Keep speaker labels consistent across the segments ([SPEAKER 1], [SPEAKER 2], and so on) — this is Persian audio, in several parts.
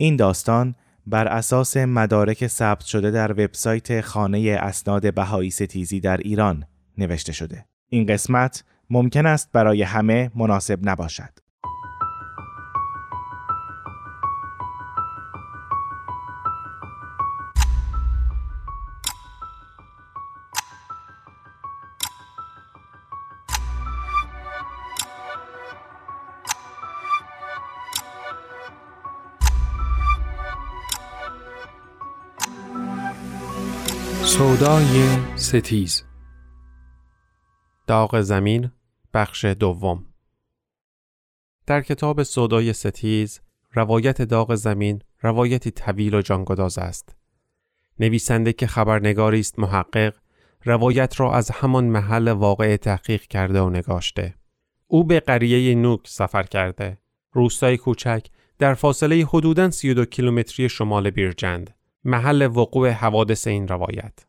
[SPEAKER 1] این داستان بر اساس مدارک ثبت شده در وبسایت خانه اسناد بهایی ستیزی در ایران نوشته شده. این قسمت ممکن است برای همه مناسب نباشد.
[SPEAKER 2] ستیز. داغ زمین بخش دوم. در کتاب سودای ستیز روایت داغ زمین روایتی طویل و جانگداز است. نویسنده که خبرنگاری است محقق روایت را از همان محل واقع تحقیق کرده و نگاشته. او به قریه نوک سفر کرده. روستای کوچک در فاصله حدوداً 32 کیلومتری شمال بیرجند. محل وقوع حوادث این روایت.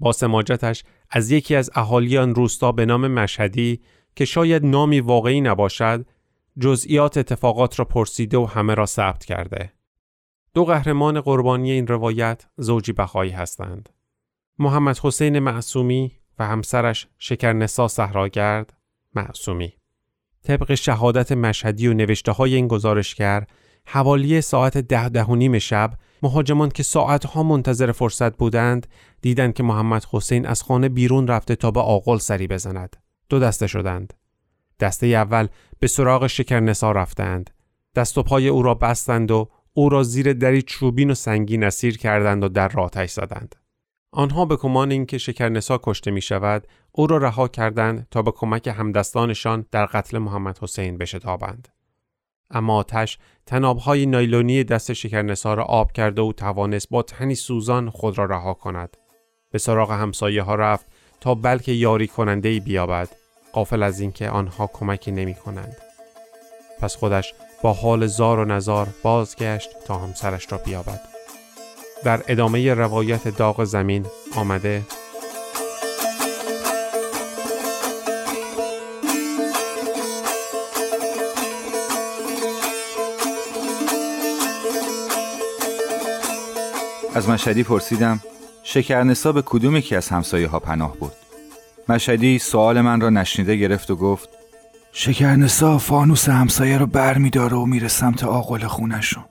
[SPEAKER 2] با سماجتش از یکی از اهالیان روستا به نام مشهدی که شاید نامی واقعی نباشد جزئیات اتفاقات را پرسیده و همه را ثبت کرده. دو قهرمان قربانی این روایت زوجی بخایی هستند. محمد حسین معصومی و همسرش شکرنسا صحراگرد معصومی. طبق شهادت مشهدی و نوشته های این گزارشگر حوالی ساعت ده ده و نیم شب مهاجمان که ساعتها منتظر فرصت بودند دیدند که محمد حسین از خانه بیرون رفته تا به آقل سری بزند. دو دسته شدند. دسته اول به سراغ شکرنسا رفتند. دست و پای او را بستند و او را زیر دری چوبین و سنگین اسیر کردند و در را آتش زدند. آنها به کمان اینکه شکرنسا کشته می شود او را رها کردند تا به کمک همدستانشان در قتل محمد حسین بشتابند اما آتش تنابهای نایلونی دست شکرنسا را آب کرده و توانست با تنی سوزان خود را رها کند. به سراغ همسایه ها رفت تا بلکه یاری کننده بیابد قافل از اینکه آنها کمکی نمی کنند. پس خودش با حال زار و نزار بازگشت تا همسرش را بیابد. در ادامه روایت داغ زمین آمده
[SPEAKER 3] از مشهدی پرسیدم شکرنسا به کدوم یکی از همسایه ها پناه برد؟ مشهدی سوال من را نشنیده گرفت و گفت
[SPEAKER 4] شکرنسا فانوس همسایه رو بر می داره و میره سمت آقل خونشون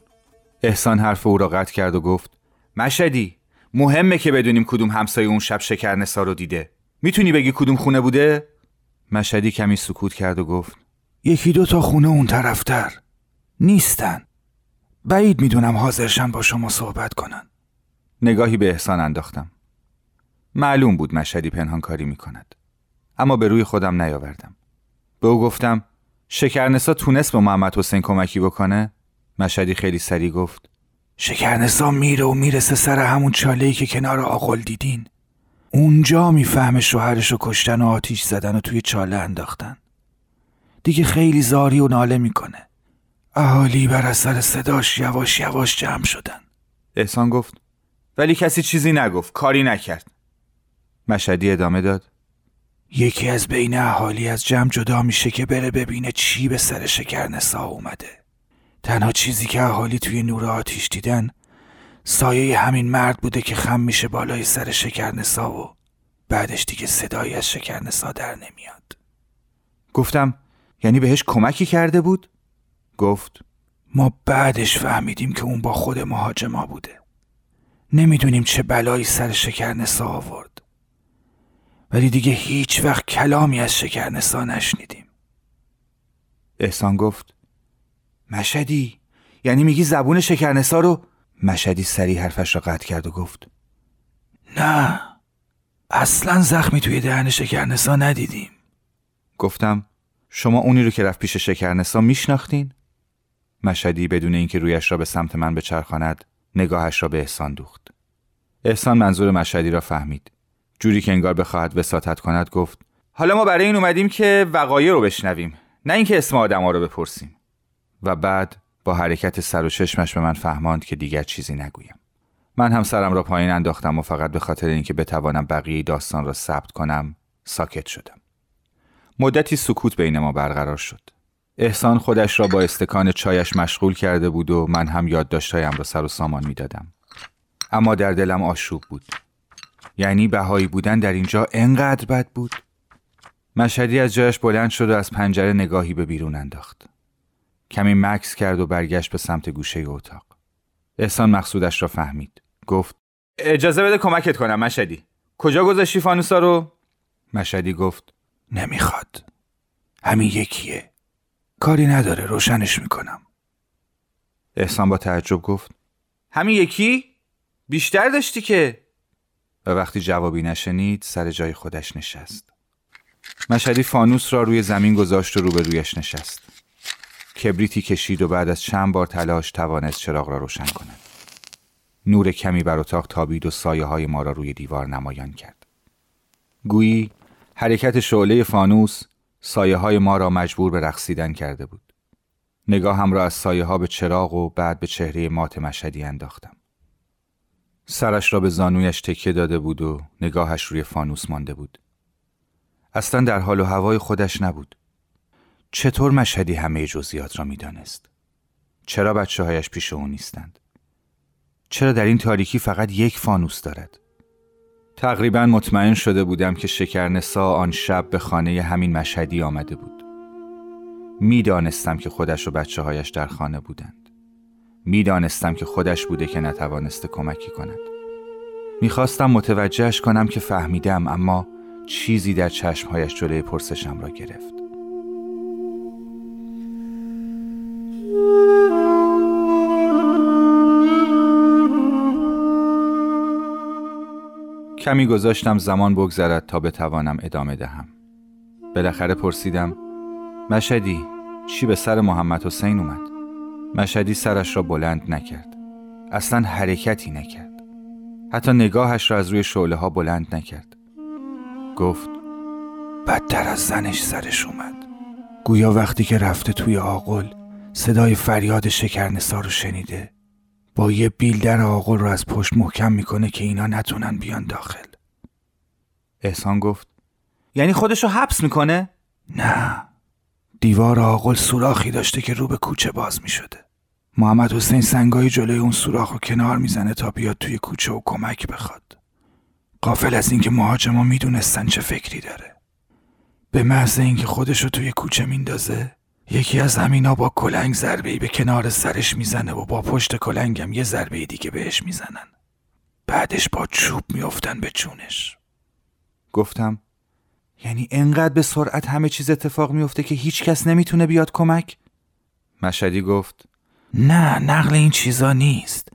[SPEAKER 3] احسان حرف او را قطع کرد و گفت مشهدی مهمه که بدونیم کدوم همسایه اون شب شکرنسا رو دیده. می‌تونی بگی کدوم خونه بوده؟ مشهدی کمی سکوت کرد و گفت
[SPEAKER 4] یکی دو تا خونه اون طرفتر. نیستن. بعید می‌دونم حاضرشن با شما صحبت کنن.
[SPEAKER 3] نگاهی به احسان انداختم. معلوم بود مشهدی پنهان کاری می کند اما به روی خودم نیاوردم. به او گفتم شکرنسا تونست به محمد حسین کمکی بکنه؟ مشهدی خیلی سریع گفت
[SPEAKER 4] شکرنسا میره و می‌رسه سر همون چاله که کنار آقل دیدین. اونجا می‌فهمه شوهرش رو کشتن و آتیش زدن و توی چاله انداختن. دیگه خیلی زاری و ناله می‌کنه. اهالی بر اثر صداش یواش یواش جمع شدن.
[SPEAKER 3] احسان گفت ولی کسی چیزی نگفت کاری نکرد. مشهدی ادامه داد.
[SPEAKER 4] یکی از بین اهالی از جمع جدا میشه که بره ببینه چی به سر شکرنسا اومده. تنها چیزی که اهالی توی نور آتیش دیدن سایه همین مرد بوده که خم میشه بالای سر شکرنسا و بعدش دیگه صدایی از شکرنسا در نمیاد.
[SPEAKER 3] گفتم یعنی بهش کمکی کرده بود؟ گفت.
[SPEAKER 4] ما بعدش فهمیدیم که اون با خود مهاجما بوده. نمی‌دونیم چه بلایی سر شکرنسا آورد. ولی دیگه هیچ وقت کلامی از شکرنسا نشنیدیم.
[SPEAKER 3] احسان گفت مشدی یعنی میگی زبون شکرنسا رو؟ مشدی سریع حرفش را قطع کرد و گفت
[SPEAKER 4] نه اصلا زخمی توی دهن شکرنسا ندیدیم.
[SPEAKER 3] گفتم شما اونی رو که رفت پیش شکرنسا میشناختین؟ مشدی بدون اینکه رویش را به سمت من بچرخاند نگاهش را به احسان دوخت. احسان منظور مشهدی را فهمید. جوری که انگار بخواهد وساطت کند گفت حالا ما برای این اومدیم که وقایع رو بشنویم نه اینکه اسم آدما رو بپرسیم. و بعد با حرکت سر و چشمش به من فهماند که دیگر چیزی نگویم. من هم سرم را پایین انداختم و فقط به خاطر اینکه بتوانم بقیه داستان را ثبت کنم ساکت شدم. مدتی سکوت بین ما برقرار شد. احسان خودش را با استکان چایش مشغول کرده بود و من هم یادداشتهایم را سر و سامان می‌دادم. اما در دلم آشوب بود. یعنی بهایی بودن در اینجا انقدر بد بود؟ مشهدی از جایش بلند شد و از پنجره نگاهی به بیرون انداخت. کمی مکس کرد و برگشت به سمت گوشه اتاق. احسان مقصودش را فهمید. گفت اجازه بده کمکت کنم مشهدی. کجا گذاشتی فانوسا رو؟ مشهدی گفت
[SPEAKER 4] نمی‌خواد همین یکیه کاری نداره روشنش می‌کنم.
[SPEAKER 3] احسان با تعجب گفت همین یکی؟ بیشتر داشتی که؟ و وقتی جوابی نشنید سر جای خودش نشست. مشهدی فانوس را روی زمین گذاشت و روبرویش نشست. کبریتی کشید و بعد از چند بار تلاش توانست چراغ را روشن کند. نور کمی بر اتاق تابید و سایه های ما را روی دیوار نمایان کرد. گویی حرکت شعله فانوس سایه های ما را مجبور به رقصیدن کرده بود. نگاهم را از سایه ها به چراغ و بعد به چهره مات مشهدی انداختم. سرش را به زانویش تکیه داده بود و نگاهش روی فانوس مانده بود. اصلا در حال و هوای خودش نبود. چطور مشهدی همه جزئیات را می‌دانست؟ چرا بچه هایش پیش او نیستند؟ چرا در این تاریکی فقط یک فانوس دارد؟ تقریبا مطمئن شده بودم که شکرنسا آن شب به خانه همین مشهدی آمده بود. می‌دانستم که خودش و بچه هایش در خانه بودند. می‌دانستم که خودش بوده که نتوانسته کمکی کند. می‌خواستم متوجهش کنم که فهمیدم اما چیزی در چشمهایش جلوی پرسشم را گرفت. کمی گذاشتم زمان بگذرد تا بتوانم ادامه دهم. بالاخره پرسیدم مشدی چی به سر محمد حسین اومد؟ مشدی سرش را بلند نکرد. اصلا حرکتی نکرد. حتی نگاهش را از روی شعله ها بلند نکرد. گفت
[SPEAKER 4] بدتر از زنش سرش اومد. گویا وقتی که رفته توی آقل صدای فریاد شکرنسا رو شنیده. با یه بیل در آقل رو از پشت محکم می‌کنه که اینا نتونن بیان داخل.
[SPEAKER 3] احسان گفت یعنی خودشو حبس می‌کنه؟
[SPEAKER 4] نه. دیوار آقل سوراخی داشته که رو به کوچه باز می‌شده. محمد حسین سنگای جلوی اون سوراخ رو کنار می‌زنه تا بیاد توی کوچه و کمک بخواد. قافل از اینکه مهاجما می‌دونستن چه فکری داره. به محض اینکه خودش رو توی کوچه میندازه یکی از همینا با کلنگ ضربه به کنار سرش می‌زنه و با پشت کلنگم یه ضربه دیگه بهش می‌زنن. بعدش با چوب میافتن به چونش.
[SPEAKER 3] گفتم یعنی انقدر به سرعت همه چیز اتفاق میفته که هیچ کس نمی‌تونه بیاد کمک؟ مشدی گفت
[SPEAKER 4] نه نقل این چیزا نیست.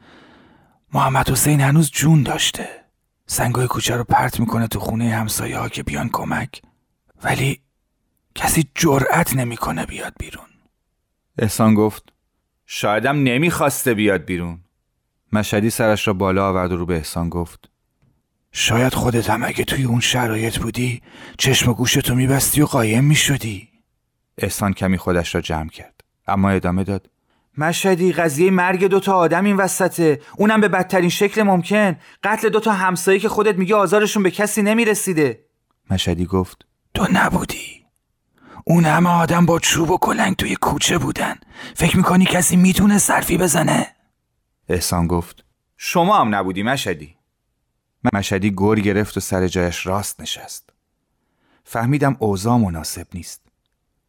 [SPEAKER 4] محمد حسین هنوز جون داشته. سنگای کوچه رو پرت می‌کنه تو خونه همسایه ها که بیان کمک. ولی کسی جرأت نمی‌کنه بیاد بیرون.
[SPEAKER 3] احسان گفت شایدم نمی‌خواسته بیاد بیرون. مشهدی سرش را بالا آورد و رو به احسان گفت
[SPEAKER 4] شاید خودت هم اگه توی اون شرایط بودی چشم و گوشتو میبستی و قایم می‌شدی.
[SPEAKER 3] احسان کمی خودش را جمع کرد اما ادامه داد مشهدی قضیه مرگ دوتا آدم این وسطه. اونم به بدترین شکل ممکن. قتل دوتا همسایه که خودت میگه آزارشون به کسی نمی‌رسیده. مشهدی گفت
[SPEAKER 4] تو نبودی. اون همه آدم با چوب و کلنگ توی کوچه بودن. فکر می‌کنی کسی می‌تونه صرفی بزنه؟
[SPEAKER 3] احسان گفت. شما هم نبودی مشهدی. مشهدی گر گرفت و سر جایش راست نشست. فهمیدم اوضاع مناسب نیست.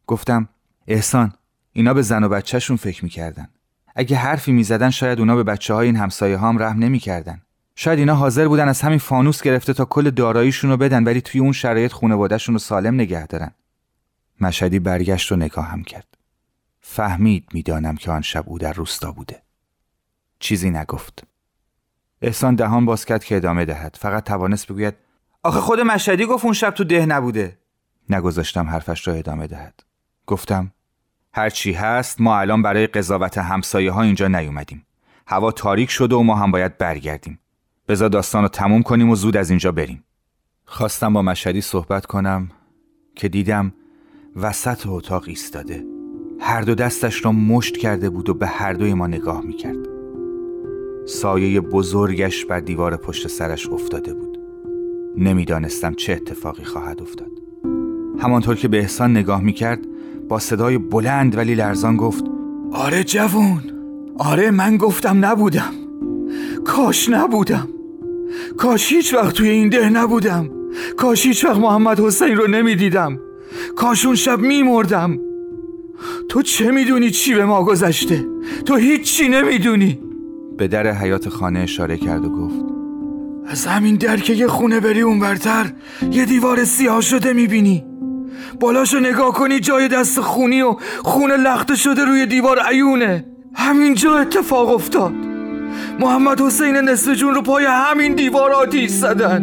[SPEAKER 3] گفتم احسان اینا به زن و بچهشون فکر می‌کردن. اگه حرفی می‌زدن شاید اونا به بچه های این همسایه ها رحم نمی‌کردن. شاید اینا حاضر بودن از همین فانوس گرفته تا کل داراییشون رو بدن ولی توی اون شرایط خانوادهشون رو سالم نگه دارن. مشهدی برگشت و نگاهم کرد. فهمید می‌دانم که آن شب او در روستا بوده. چیزی نگفت. احسان دهان باز کرد که ادامه دهد. فقط توانست بگوید آخه خود مشهدی گفت اون شب تو ده نبوده. نگذاشتم حرفش را ادامه دهد. گفتم هرچی هست ما الان برای قضاوت همسایه ها اینجا نیومدیم. هوا تاریک شده و ما هم باید برگردیم. بذار داستان رو تموم کنیم و زود از اینجا بریم. خواستم با مشهدی صحبت کنم که دیدم وسط اتاق ایستاده. هر دو دستش را مشت کرده بود و به هر دوی ما نگاه می‌کرد. سایه بزرگش بر دیوار پشت سرش افتاده بود. نمی‌دانستم چه اتفاقی خواهد افتاد. همانطور که به احسان نگاه می‌کرد با صدای بلند ولی لرزان گفت
[SPEAKER 4] آره جوون آره من گفتم نبودم. کاش نبودم. کاش هیچ وقت توی این ده نبودم. کاش هیچ وقت محمد حسین رو نمی‌دیدم. کاش اون شب میمردم. تو چه می‌دونی چی به ما گذشته؟ تو هیچی نمی‌دونی.
[SPEAKER 3] به در حیات خانه اشاره کرد و گفت
[SPEAKER 4] از همین در که یه خونه بری اون برتر یه دیوار سیاه شده می‌بینی. بالاشو نگاه کنی جای دست خونی و خون لخته شده روی دیوار عیونه. همینجا اتفاق افتاد. محمد حسین نصف جون رو پای همین دیوار آتیش زدن.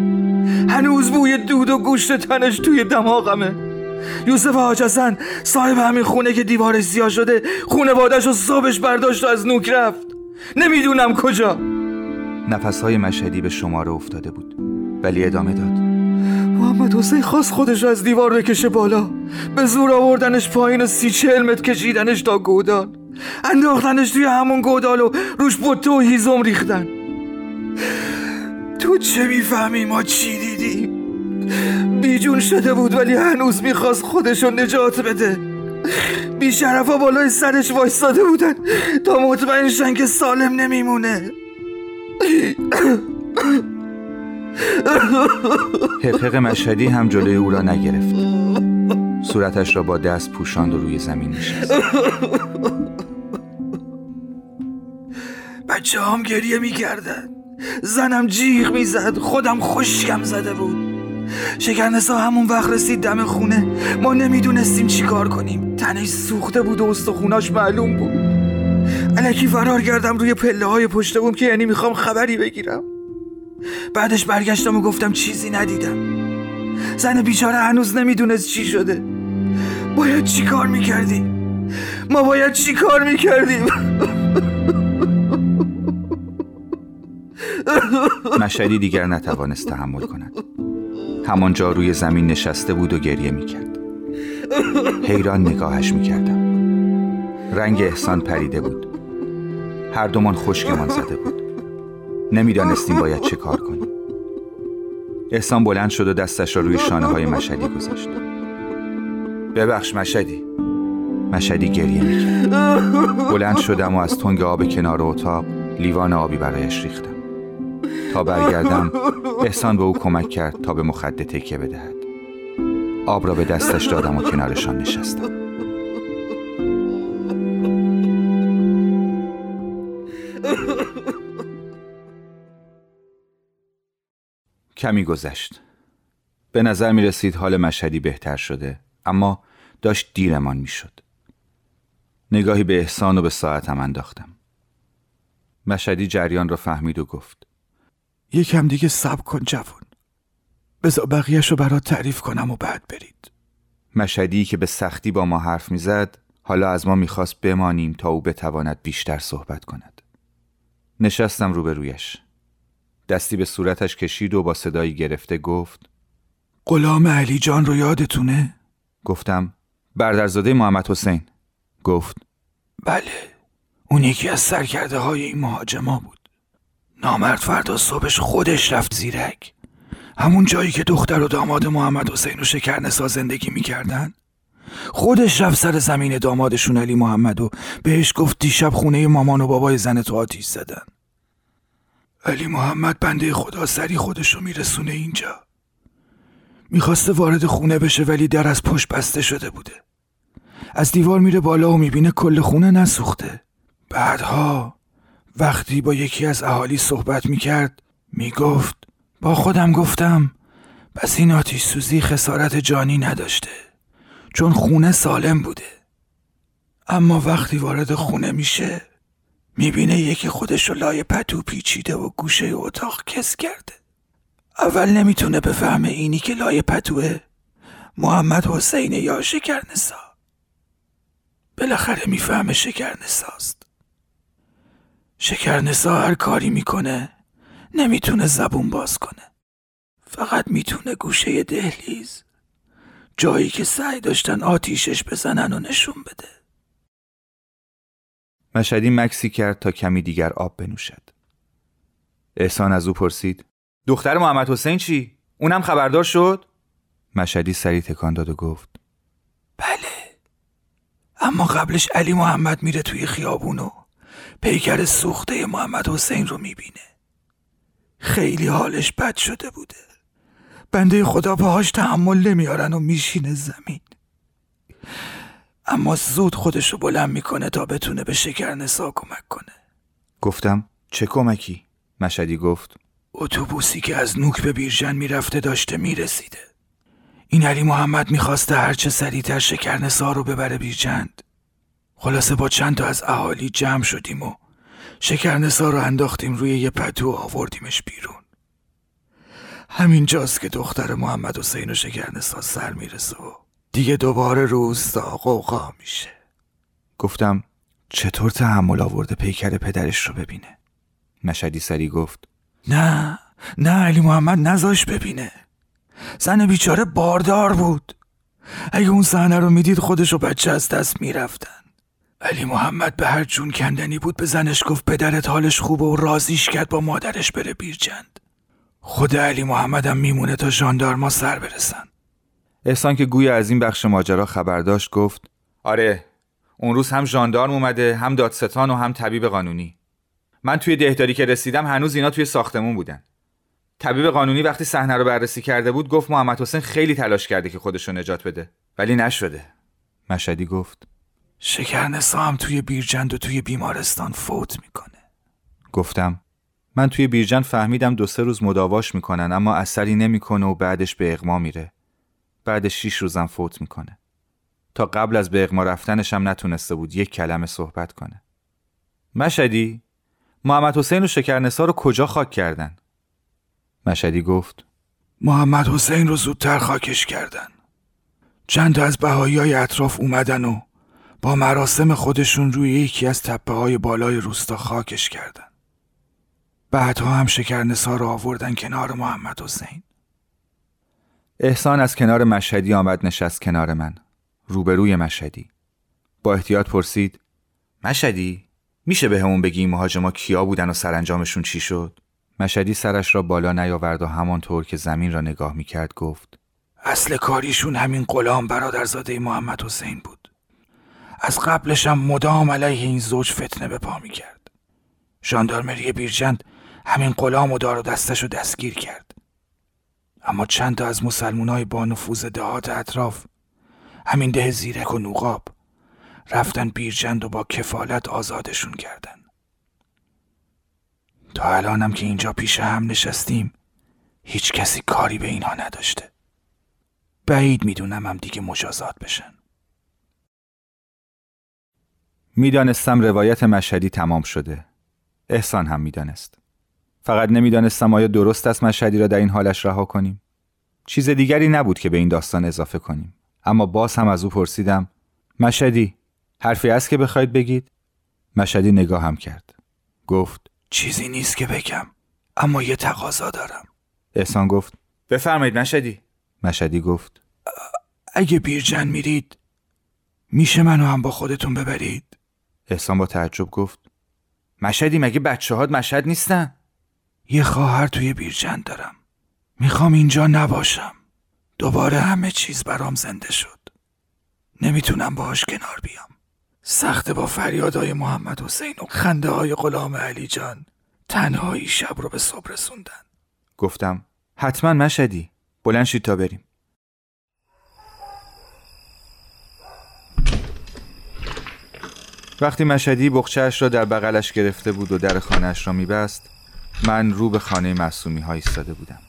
[SPEAKER 4] هنوز بوی دود و گوشت تنش توی دماغمه. یوسف حاج حسن صاحب همین خونه که دیوارش سیاه شده خونه بادش و صابش برداشت و از نوک رفت. نمی‌دونم کجا.
[SPEAKER 3] نفسهای مشهدی به شماره افتاده بود ولی ادامه داد.
[SPEAKER 4] محمد حسین خواست خودش از دیوار بکشه بالا. به زور آوردنش پایین و سی چهل متر کشیدنش تا گودال. انداختنش توی همون گودال و روش بطه و هیزم ریختن. تو چه می‌فهمی ما چی دیدیم؟ بیجون شده بود ولی هنوز می‌خواست خودشو نجات بده. بیشرفا بالای سرش وایستاده بودن. تا مطمئن شن که سالم نمیمونه.
[SPEAKER 3] حقق مشهدی هم جلوی او را نگرفت. صورتش را با دست پوشاند و روی زمین نشست.
[SPEAKER 4] بچه هم گریه می‌کردن. زنم جیغ می‌زد. خودم خشکم زده بود. شکرنسا همون وقت رسید دم خونه. ما نمی‌دونستیم چی کار کنیم. تنش سوخته بود و استخوناش معلوم بود. علکی فرار کردم روی پله های پشت بوم که یعنی می‌خوام خبری بگیرم. بعدش برگشتم و گفتم چیزی ندیدم. زن بیچاره هنوز نمی‌دونست چی شده. باید چی کار می‌کردیم؟ ما باید چی کار می‌کردیم؟
[SPEAKER 3] مشهدی دیگر نتوانست تحمل کند. همانجا روی زمین نشسته بود و گریه می‌کرد. حیران نگاهش می‌کردم. رنگ احسان پریده بود. هر دومان خشکمان زده بود. نمی‌دانستیم باید چه کار کنیم. احسان بلند شد و دستش را روی شانه های مشهدی گذاشت. ببخش مشهدی. مشهدی گریه می‌کرد. بلند شدم و از تنگ آب کنار اتاق لیوان آبی برایش ریختم. تا برگردم احسان به او کمک کرد تا به مخده تکیه بدهد. آب را به دستش دادم و کنارشان نشستم. کمی گذشت. به نظر می رسید حال مشهدی بهتر شده اما داشت دیرمان می شد. نگاهی به احسان و به ساعتم انداختم. مشهدی جریان را فهمید و گفت.
[SPEAKER 4] یکم دیگه صبر کن جوون بذار بقیهش رو برات تعریف کنم و بعد برید.
[SPEAKER 3] مشهدی که به سختی با ما حرف می‌زد حالا از ما می‌خواست بمانیم تا او بتواند بیشتر صحبت کند. نشستم روبرویش. دستی به صورتش کشید و با صدایی گرفته گفت
[SPEAKER 4] غلام علی جان رو یادتونه؟
[SPEAKER 3] گفتم بردرزاده محمد حسین. گفت
[SPEAKER 4] بله اون یکی از سرکرده های این مهاجما بود. نامرد فردا صبحش خودش رفت زیرک. همون جایی که دختر و داماد محمد حسین و شکرنسا زندگی می‌کردن؟ خودش رفت سر زمین دامادشون علی محمد و بهش گفت دیشب خونه مامان و بابای زن تو آتیش زدن. علی محمد بنده خدا سری خودش رو میرسونه اینجا. می‌خواسته وارد خونه بشه ولی در از پشت بسته شده بوده. از دیوار میره بالا و می‌بینه کل خونه نسوخته. بعدها وقتی با یکی از اهالی صحبت می‌کرد می‌گفت با خودم گفتم پس این آتیش سوزی خسارت جانی نداشته چون خونه سالم بوده. اما وقتی وارد خونه میشه می‌بینه یکی خودش رو لای پتو پیچیده و گوشه اتاق کس کرده. اول نمی‌تونه بفهمه اینی که لای پتوه. محمد حسین یا شکرنسا؟ بالاخره می‌فهمه شکرنساست. شکرنسا هر کاری می‌کنه نمی‌تونه زبون باز کنه فقط می‌تونه گوشه دهلیز جایی که سعی داشتن آتیشش بزنن و نشون بده
[SPEAKER 3] مشهدی مکسی کرد تا کمی دیگر آب بنوشد احسان از او پرسید دختر محمد حسین چی؟ اونم خبردار شد؟ مشهدی سری تکان داد و گفت
[SPEAKER 4] بله اما قبلش علی محمد میره توی خیابونو پیکر سوخته محمد حسین رو می‌بینه. خیلی حالش بد شده بوده. بنده خدا پاهاش تحمل نمیارن و میشینه زمین. اما زود خودش رو بلند می‌کنه تا بتونه به شکرنسا کمک کنه.
[SPEAKER 3] گفتم چه کمکی؟ مشدی گفت.
[SPEAKER 4] اتوبوسی که از نوک به بیرجن می‌رفته داشته می‌رسیده. این علی محمد می‌خواسته هرچه سریعتر شکرنسا رو ببره بیرجند خلاصه با چند تا از اهالی جمع شدیم و شکرنسا رو انداختیم روی یه پتو و آوردیمش بیرون. همینجاست که دختر محمد حسین و شکرنسا سر می‌رسه و دیگه دوباره روستا قوقا میشه.
[SPEAKER 3] گفتم چطور تحمل آورده پیکر پدرش رو ببینه؟ مشدی سری گفت
[SPEAKER 4] نه نه علی محمد نزاش ببینه. زن بیچاره باردار بود. اگه اون صحنه رو می‌دید خودش و بچه از دست می‌رفتن. علی محمد به هر جون کندنی بود به زنش گفت پدرت حالش خوبه و رازیش کرد با مادرش بره بیرجند. خود علی محمد هم میمونه تا ژاندارما سر برسن.
[SPEAKER 3] احسان که گویا از این بخش ماجرا خبر داشت گفت آره اون روز هم ژاندارم اومده هم دادستان و هم طبیب قانونی. من توی دهداری که رسیدم هنوز اینا توی ساختمون بودن. طبیب قانونی وقتی صحنه رو بررسی کرده بود گفت محمد حسین خیلی تلاش کرده که خودش رو نجات بده ولی نشده. مشدی گفت
[SPEAKER 4] شکرنسا هم توی بیرجند و توی بیمارستان فوت می‌کنه.
[SPEAKER 3] گفتم من توی بیرجند فهمیدم دو سه روز مداواش می‌کنن اما اثری نمی‌کنه و بعدش به اغما میره. بعد شیش روزم فوت می‌کنه. تا قبل از به اغما رفتنش هم نتونسته بود یک کلمه صحبت کنه. مشدی محمد حسین و شکرنسا رو کجا خاک کردن؟ مشدی گفت
[SPEAKER 4] محمد حسین رو زودتر خاکش کردن. چند تا از بهایی های اطراف اومدن و با مراسم خودشون روی یکی از تپه های بالای روستا خاکش کردن. بعدها هم شکرنسا رو آوردن کنار محمد حسین.
[SPEAKER 3] احسان از کنار مشهدی آمد نشست کنار من. روبروی مشهدی. با احتیاط پرسید مشهدی میشه به همون بگی مهاجما کیا بودن و سرانجامشون چی شد؟ مشهدی سرش را بالا نیاورد و همانطور که زمین را نگاه می‌کرد گفت
[SPEAKER 4] اصل کاریشون همین غلام برادرزاده محمد حسین بود. از قبلش هم مدام علیه این زوج فتنه به پا می‌کرد. ژاندارمری بیرجند همین غلام و دار و دستش رو دستگیر کرد. اما چند تا از مسلمونای با نفوذ دهات اطراف همین ده زیرک و نوقاب رفتن بیرجند و با کفالت آزادشون کردن. تا الانم که اینجا پیش هم نشستیم هیچ کسی کاری به اینها نداشته. بعید می‌دونم هم دیگه مجازات بشن.
[SPEAKER 3] می‌دانستم روایت مشهدی تمام شده. احسان هم می‌دانست. فقط نمی‌دانستم آیا درست است مشهدی را در این حالش رها کنیم. چیز دیگری نبود که به این داستان اضافه کنیم. اما باز هم از او پرسیدم مشهدی حرفی است که بخواید بگید؟ مشهدی نگاه هم کرد. گفت
[SPEAKER 4] چیزی نیست که بگم اما یه تقاضا دارم.
[SPEAKER 3] احسان گفت بفرمایید مشهدی. مشهدی گفت
[SPEAKER 4] اگه بیرجن میرید میشه منو هم با خودتون ببرید؟
[SPEAKER 3] احسان با تعجب گفت مشهدی؟ مگه بچه هات مشهد نیستن؟
[SPEAKER 4] یه خواهر توی بیرجن دارم. می‌خوام اینجا نباشم. دوباره همه چیز برام زنده شد. نمی‌تونم باهاش کنار بیام. سخت با فریادهای محمد حسین و خنده های غلام علی جان تنهایی شب رو به صبح رسوندن.
[SPEAKER 3] گفتم حتما مشهدی. بلند شید تا بریم. وقتی مشهدی بخچهش را در بغلش گرفته بود و در خانهش را میبست من رو به خانه معصومی ها ایستاده بودم.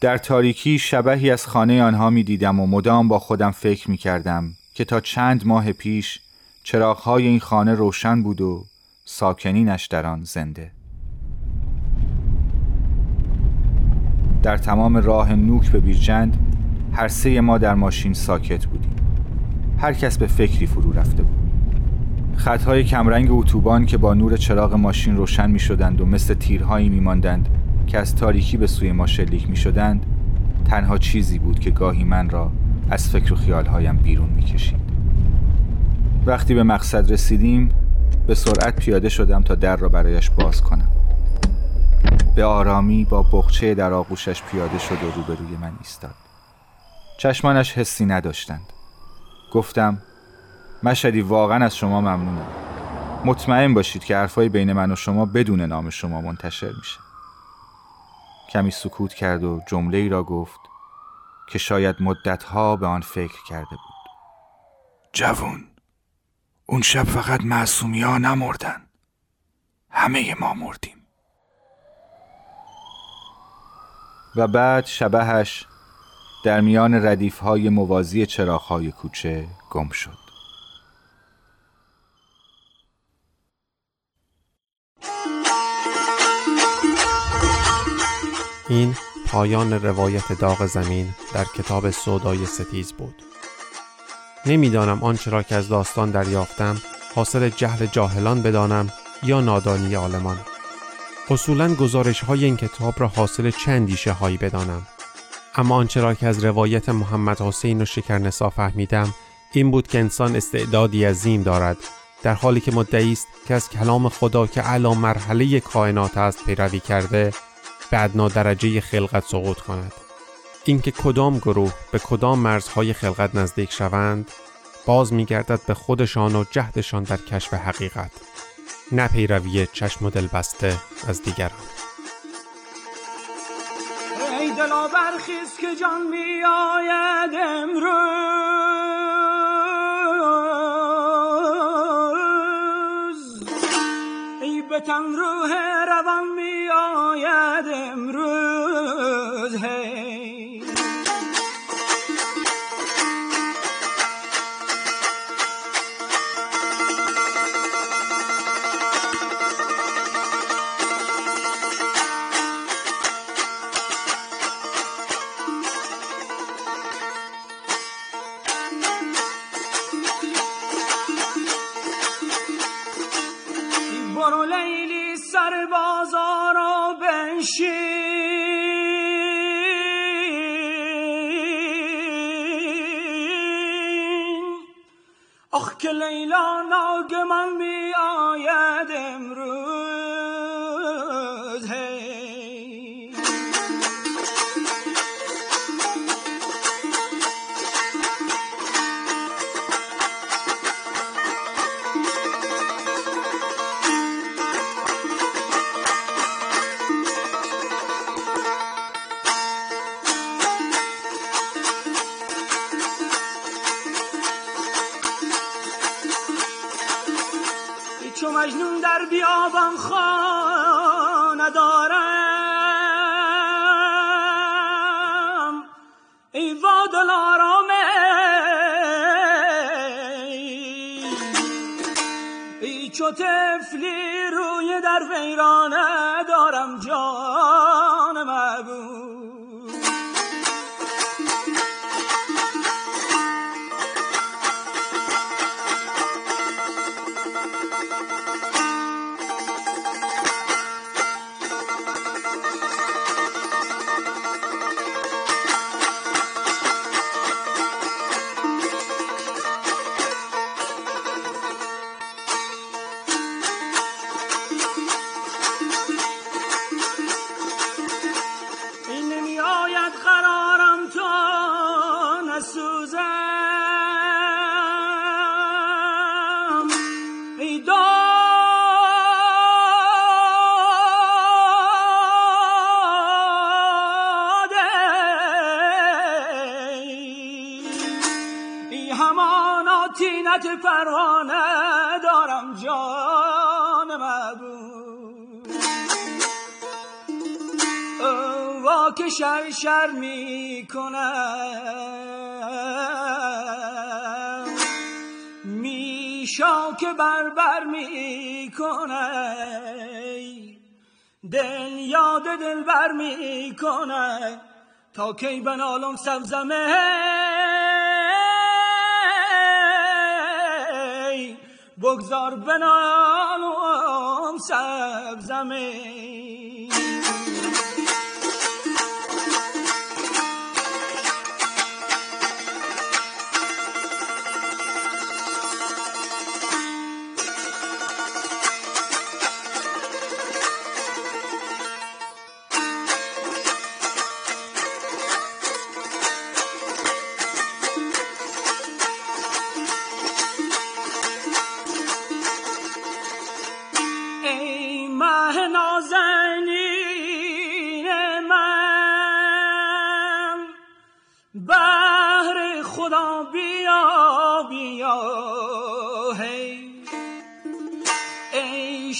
[SPEAKER 3] در تاریکی شبهی از خانه آنها می دیدم و مدام با خودم فکر می کردم که تا چند ماه پیش چراغهای این خانه روشن بود و ساکنینش در آن زنده. در تمام راه نوک به بیرجند هر سه ما در ماشین ساکت بودیم. هر کس به فکری فرو رفته بود. خطهای کمرنگ اتوبان که با نور چراغ ماشین روشن می شدند و مثل تیرهایی می ماندند که از تاریکی به سوی ما شلیک می شدند تنها چیزی بود که گاهی من را از فکر و خیالهایم بیرون می کشید. وقتی به مقصد رسیدیم به سرعت پیاده شدم تا در را برایش باز کنم. به آرامی با بخچه در آغوشش پیاده شد و روبروی من ایستاد. چشمانش حسی نداشتند. گفتم مشهدی واقعا از شما ممنونم. مطمئن باشید که حرفای بین من و شما بدون نام شما منتشر میشه. کمی سکوت کرد و جمله ای را گفت که شاید مدتها به آن فکر کرده بود.
[SPEAKER 4] جوون اون شب فقط معصومی ها نمردن. همه ما مردیم.
[SPEAKER 3] و بعد شبهش در میان ردیف های موازی چراغ های کوچه گم شد.
[SPEAKER 2] این پایان روایت داغ زمین در کتاب سودای ستیز بود. نمی‌دانم آنچه را که از داستان دریافتم حاصل جهل جاهلان بدانم یا نادانی عالمان. اصولا گزارش های این کتاب را حاصل چند دیشه هایی بدانم؟ اما آنچه را که از روایت محمد حسین و شکرنسا فهمیدم این بود که انسان استعدادی عظیم دارد در حالی که مدعی است که از کلام خدا که اعلی مرحله کائنات است پیروی کرده به ادنا درجه خلقت سقوط کند. اینکه کدام گروه به کدام مرزهای خلقت نزدیک شوند باز میگردد به خودشان و جهدشان در کشف حقیقت. نه پیروی چشم و دل بسته از دیگران.
[SPEAKER 5] برخیز که جان می ای به تن بازارا بنشین آخ که لیلا ناگمان می چو مجنون در بیابان خانه دارم. ای وادل آرامه ای چو طفلی روی در ویرانه دارم جان تینت پروانه دارم جان محبوب وا که شر شر می کنم میشا که بربر می کنه دل یاد دل بر می کنه تا کی بنالم سبزمه بگذار بنالم سبزمه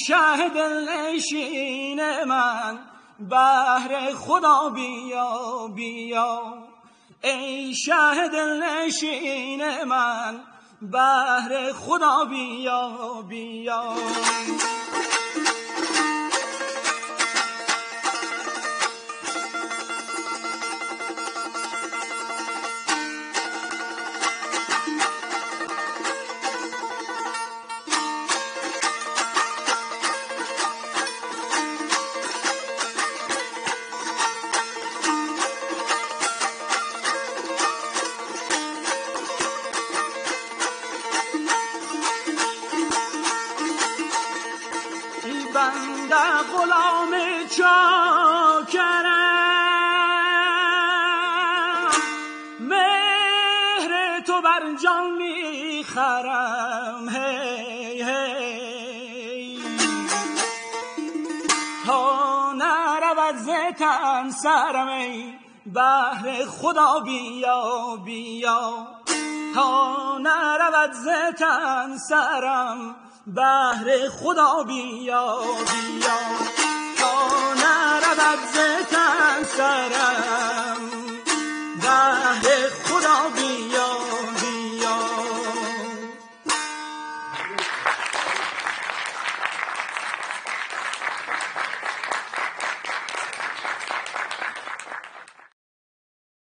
[SPEAKER 5] شهد نشین من بهر خدا بیا بیا. ای شهد نشین من بهر خدا بیا بیا. خرم هی هی. تا نرود زتن سرم ای بهر خدا بیا بیا. تا نرود زتن سرم بهر خدا بیا بیا. نرود زتن سرم. بهر خدا بیا.